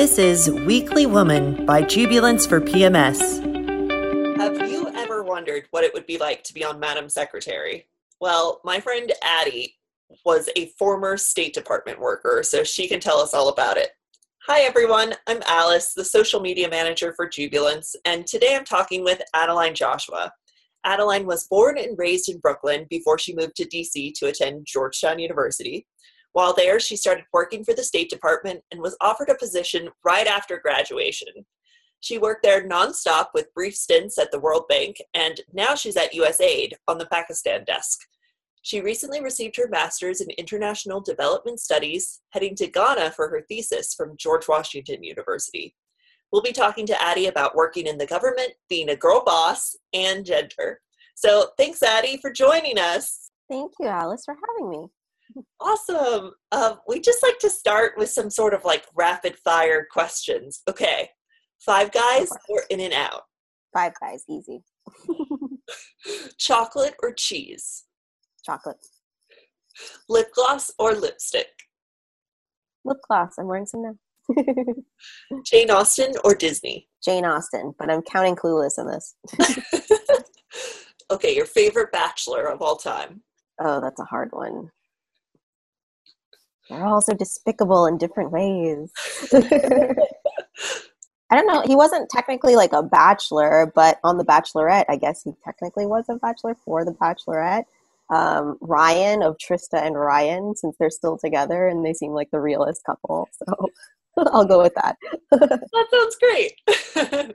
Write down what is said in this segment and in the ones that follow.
This is Weekly Woman by Jubilance for PMS. Have you ever wondered what it would be like to be on Madam Secretary? Well, my friend Addie was a former State Department worker, so she can tell us all about it. Hi, everyone. I'm Alice, the social media manager for Jubilance, and today I'm talking with Adeline Joshua. Adeline was born and raised in Brooklyn before she moved to DC to attend Georgetown University. While there, she started working for the State Department and was offered a position right after graduation. She worked there nonstop with brief stints at the World Bank, and now she's at USAID on the Pakistan desk. She recently received her master's in international development studies, heading to Ghana for her thesis from George Washington University. We'll be talking to Addie about working in the government, being a girl boss, and gender. So thanks, Addie, for joining us. Thank you, Alice, for having me. Awesome. Um, we just like to start with some sort of like rapid fire questions. Okay. Five guys or in and out? Five guys, easy. Chocolate or cheese? Chocolate. Lip gloss or lipstick? Lip gloss. I'm wearing some now. Jane Austen or Disney? Jane Austen, but I'm counting Clueless in this. okay, your favorite bachelor of all time? Oh, that's a hard one. They're all so despicable in different ways. I don't know. He wasn't technically like a bachelor, but on The Bachelorette, I guess he technically was a bachelor for The Bachelorette. Um, Ryan of Trista and Ryan, since they're still together and they seem like the realest couple. So I'll go with that. that sounds great.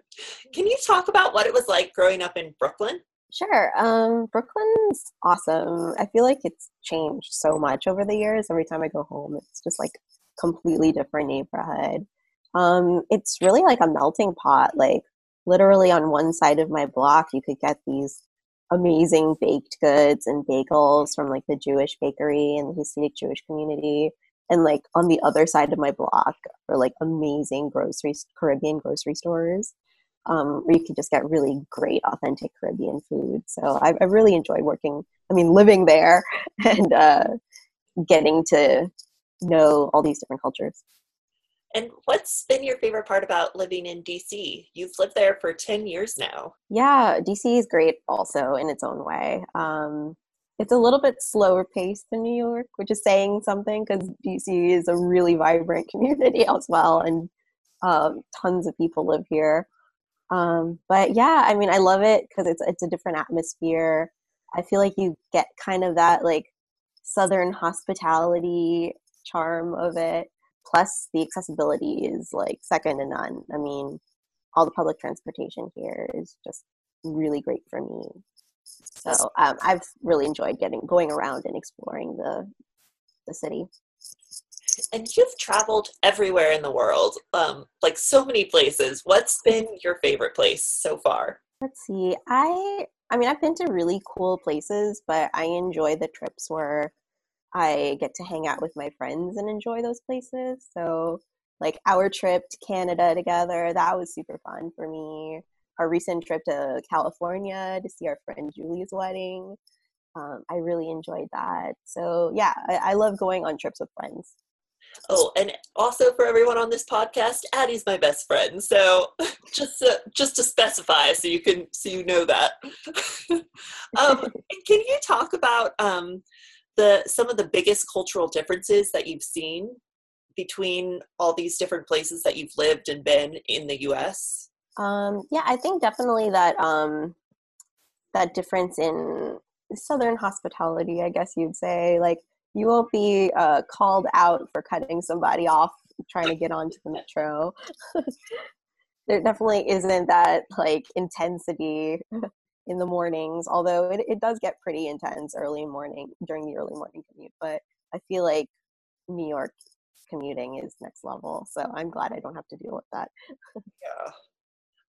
Can you talk about what it was like growing up in Brooklyn? Sure. Um, Brooklyn's awesome. I feel like it's changed so much over the years. Every time I go home, it's just like completely different neighborhood. Um, it's really like a melting pot. Like literally on one side of my block, you could get these amazing baked goods and bagels from like the Jewish bakery and the Hasidic Jewish community. And like on the other side of my block are like amazing grocery Caribbean grocery stores um, where you can just get really great, authentic Caribbean food. So I, I really enjoyed working, I mean, living there and uh, getting to know all these different cultures. And what's been your favorite part about living in DC? You've lived there for 10 years now. Yeah, DC is great also in its own way. Um, it's a little bit slower paced than New York, which is saying something because DC is a really vibrant community as well, and um, tons of people live here. Um, but yeah, I mean, I love it because it's it's a different atmosphere. I feel like you get kind of that like southern hospitality charm of it. Plus, the accessibility is like second to none. I mean, all the public transportation here is just really great for me. So um, I've really enjoyed getting going around and exploring the the city and you've traveled everywhere in the world, um, like so many places. What's been your favorite place so far? Let's see. I I mean, I've been to really cool places, but I enjoy the trips where I get to hang out with my friends and enjoy those places. So, like our trip to Canada together, that was super fun for me. Our recent trip to California to see our friend Julie's wedding. Um, I really enjoyed that. So, yeah, I, I love going on trips with friends. Oh, and also for everyone on this podcast, Addie's my best friend. So just to, just to specify, so you can so you know that. um, can you talk about um, the some of the biggest cultural differences that you've seen between all these different places that you've lived and been in the U.S.? Um, yeah, I think definitely that um, that difference in southern hospitality, I guess you'd say, like you won't be uh, called out for cutting somebody off trying to get onto the metro. there definitely isn't that like intensity in the mornings, although it, it does get pretty intense early morning during the early morning commute. But I feel like New York commuting is next level. So I'm glad I don't have to deal with that. yeah.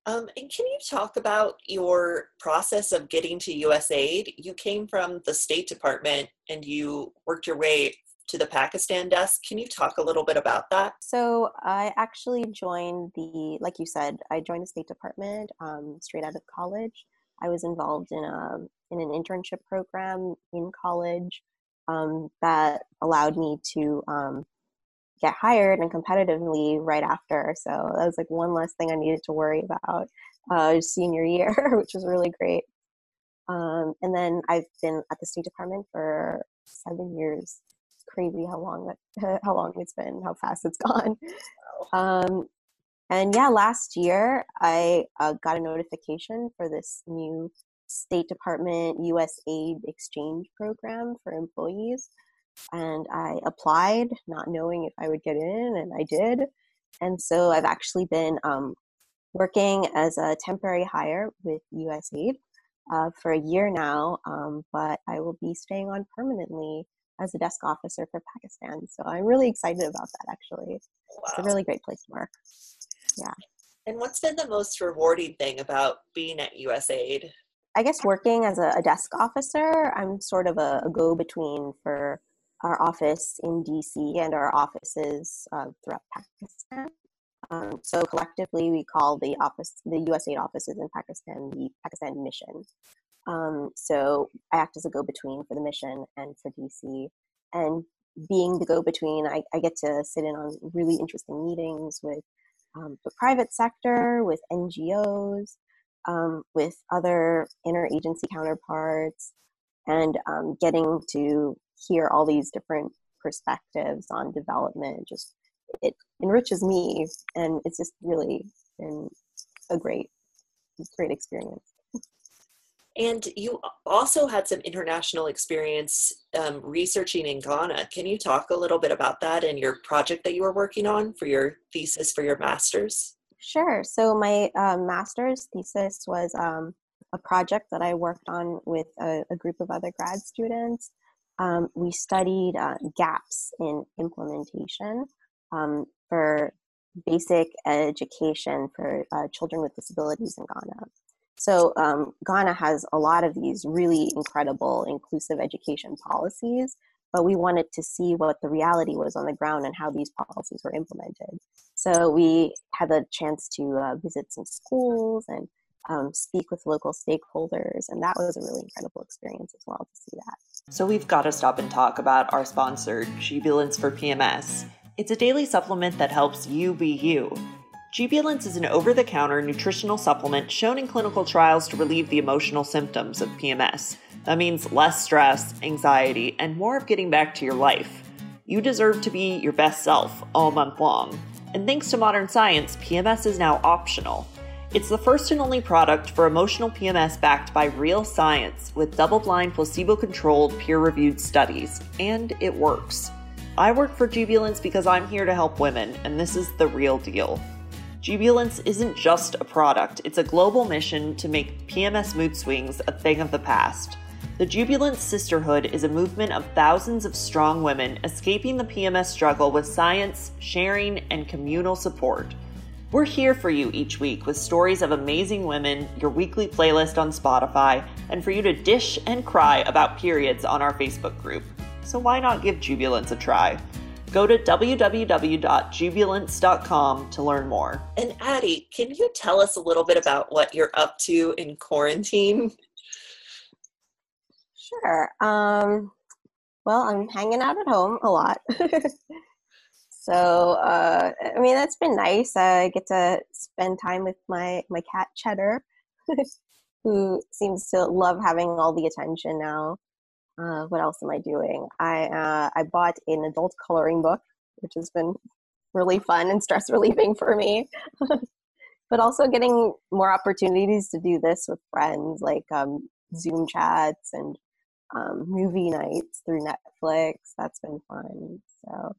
Um, and can you talk about your process of getting to USAID? You came from the State Department and you worked your way to the Pakistan desk. Can you talk a little bit about that? So I actually joined the, like you said, I joined the State Department um, straight out of college. I was involved in a in an internship program in college um, that allowed me to um, get hired and competitively right after. So that was like one less thing I needed to worry about uh, senior year, which was really great. Um, and then I've been at the State Department for seven years. It's crazy how long that how long it's been, how fast it's gone. Um, and yeah, last year I uh, got a notification for this new State Department U.S. aid exchange program for employees, and I applied, not knowing if I would get in, and I did. And so I've actually been um, working as a temporary hire with USAID uh, for a year now, um, but I will be staying on permanently as a desk officer for Pakistan. So I'm really excited about that, actually. Wow. It's a really great place to work. Yeah. And what's been the most rewarding thing about being at USAID? I guess working as a, a desk officer, I'm sort of a, a go between for our office in DC and our offices uh, throughout Pakistan. Um, so collectively, we call the office, the USAID offices in Pakistan, the Pakistan mission. Um, so I act as a go-between for the mission and for DC. And being the go-between, I, I get to sit in on really interesting meetings with um, the private sector, with NGOs, um, with other interagency counterparts, and um, getting to hear all these different perspectives on development just it enriches me and it's just really been a great great experience and you also had some international experience um, researching in Ghana. Can you talk a little bit about that and your project that you were working on for your thesis for your master's? Sure. So, my uh, master's thesis was um, a project that I worked on with a, a group of other grad students. Um, we studied uh, gaps in implementation um, for basic education for uh, children with disabilities in Ghana. So, um, Ghana has a lot of these really incredible inclusive education policies, but we wanted to see what the reality was on the ground and how these policies were implemented. So, we had the chance to uh, visit some schools and um, speak with local stakeholders, and that was a really incredible experience as well to see that. So, we've got to stop and talk about our sponsor, Jubilance for PMS. It's a daily supplement that helps you be you. Jubilance is an over the counter nutritional supplement shown in clinical trials to relieve the emotional symptoms of PMS. That means less stress, anxiety, and more of getting back to your life. You deserve to be your best self all month long. And thanks to modern science, PMS is now optional. It's the first and only product for emotional PMS backed by real science with double blind, placebo controlled, peer reviewed studies. And it works. I work for Jubilance because I'm here to help women, and this is the real deal. Jubilance isn't just a product, it's a global mission to make PMS mood swings a thing of the past. The Jubilance Sisterhood is a movement of thousands of strong women escaping the PMS struggle with science, sharing, and communal support. We're here for you each week with stories of amazing women, your weekly playlist on Spotify, and for you to dish and cry about periods on our Facebook group so why not give Jubilance a try? Go to www.jubilance.com to learn more. And Addie, can you tell us a little bit about what you're up to in quarantine? Sure. Um, well, I'm hanging out at home a lot. so, uh, I mean, that's been nice. I get to spend time with my, my cat, Cheddar, who seems to love having all the attention now. Uh, what else am I doing? I uh, I bought an adult coloring book, which has been really fun and stress relieving for me. but also getting more opportunities to do this with friends, like um, Zoom chats and um, movie nights through Netflix. That's been fun. So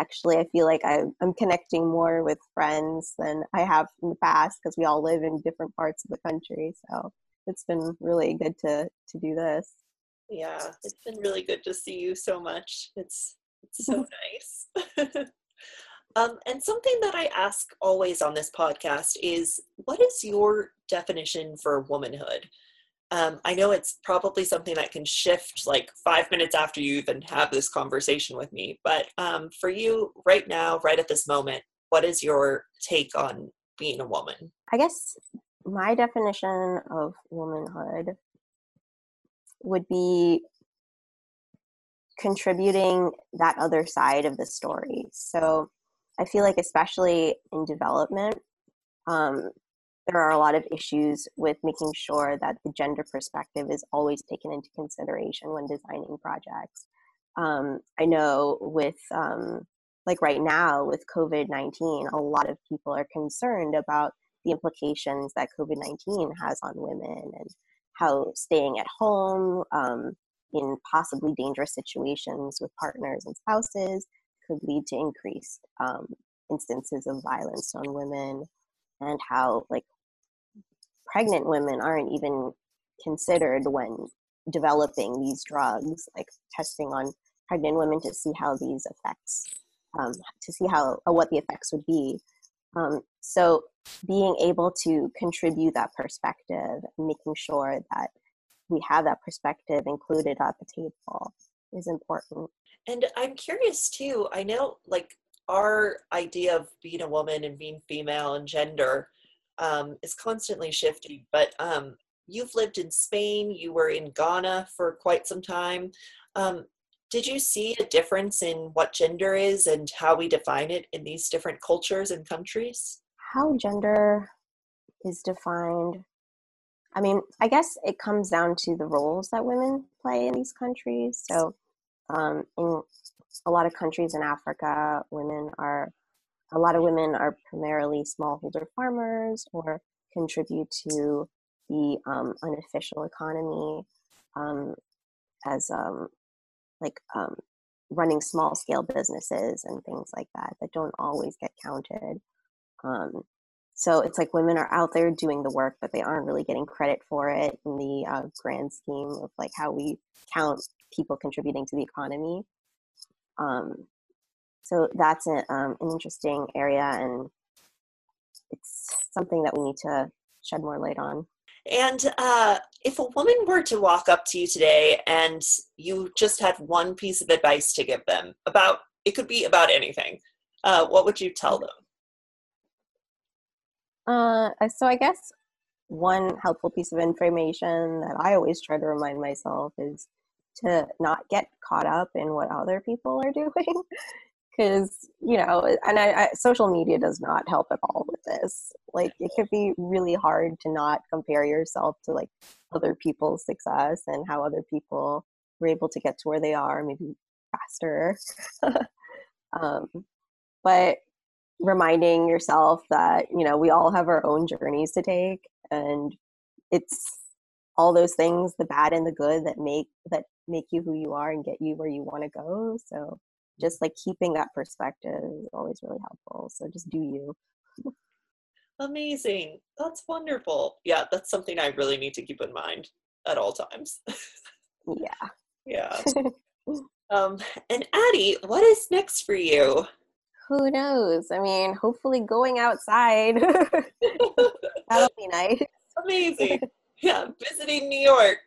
actually, I feel like I, I'm connecting more with friends than I have in the past because we all live in different parts of the country. So it's been really good to to do this. Yeah, it's been really good to see you so much. It's it's so nice. um, and something that I ask always on this podcast is, what is your definition for womanhood? Um, I know it's probably something that can shift like five minutes after you even have this conversation with me. But um, for you, right now, right at this moment, what is your take on being a woman? I guess my definition of womanhood would be contributing that other side of the story. So I feel like, especially in development, um, there are a lot of issues with making sure that the gender perspective is always taken into consideration when designing projects. Um, I know with um, like right now with COVID 19, a lot of people are concerned about the implications that COVID 19 has on women and how staying at home um, in possibly dangerous situations with partners and spouses could lead to increased um, instances of violence on women and how like pregnant women aren't even considered when developing these drugs like testing on pregnant women to see how these effects um, to see how uh, what the effects would be. Um, so being able to contribute that perspective making sure that we have that perspective included at the table is important. And i'm curious too i know like our idea of being a woman and being female and gender um, is constantly shifting. But um, you've lived in Spain, you were in Ghana for quite some time. Um, did you see a difference in what gender is and how we define it in these different cultures and countries? How gender is defined. I mean, I guess it comes down to the roles that women play in these countries. So, um, in a lot of countries in Africa, women are a lot of women are primarily smallholder farmers or contribute to the um, unofficial economy um, as um, like um, running small scale businesses and things like that that don't always get counted. Um, so it's like women are out there doing the work, but they aren't really getting credit for it in the uh, grand scheme of like how we count people contributing to the economy. Um, so that's a, um, an interesting area, and it's something that we need to shed more light on. And uh, if a woman were to walk up to you today and you just had one piece of advice to give them about, it could be about anything, uh, what would you tell them? Uh, so I guess one helpful piece of information that I always try to remind myself is to not get caught up in what other people are doing because you know and I, I, social media does not help at all with this. Like it could be really hard to not compare yourself to like other people's success and how other people were able to get to where they are maybe faster. Um, but reminding yourself that you know we all have our own journeys to take and it's all those things the bad and the good that make that make you who you are and get you where you want to go. So just like keeping that perspective is always really helpful. So just do you. Amazing. That's wonderful. Yeah, that's something I really need to keep in mind at all times. yeah. Yeah. um, and Addie, what is next for you? Who knows? I mean, hopefully going outside. That'll be nice. Amazing. Yeah, visiting New York.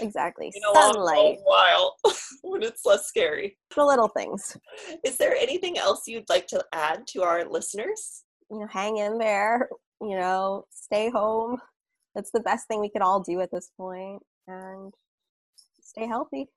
Exactly. Sunlight. While when it's less scary. The little things. Is there anything else you'd like to add to our listeners? You know, hang in there, you know, stay home. That's the best thing we could all do at this point and stay healthy.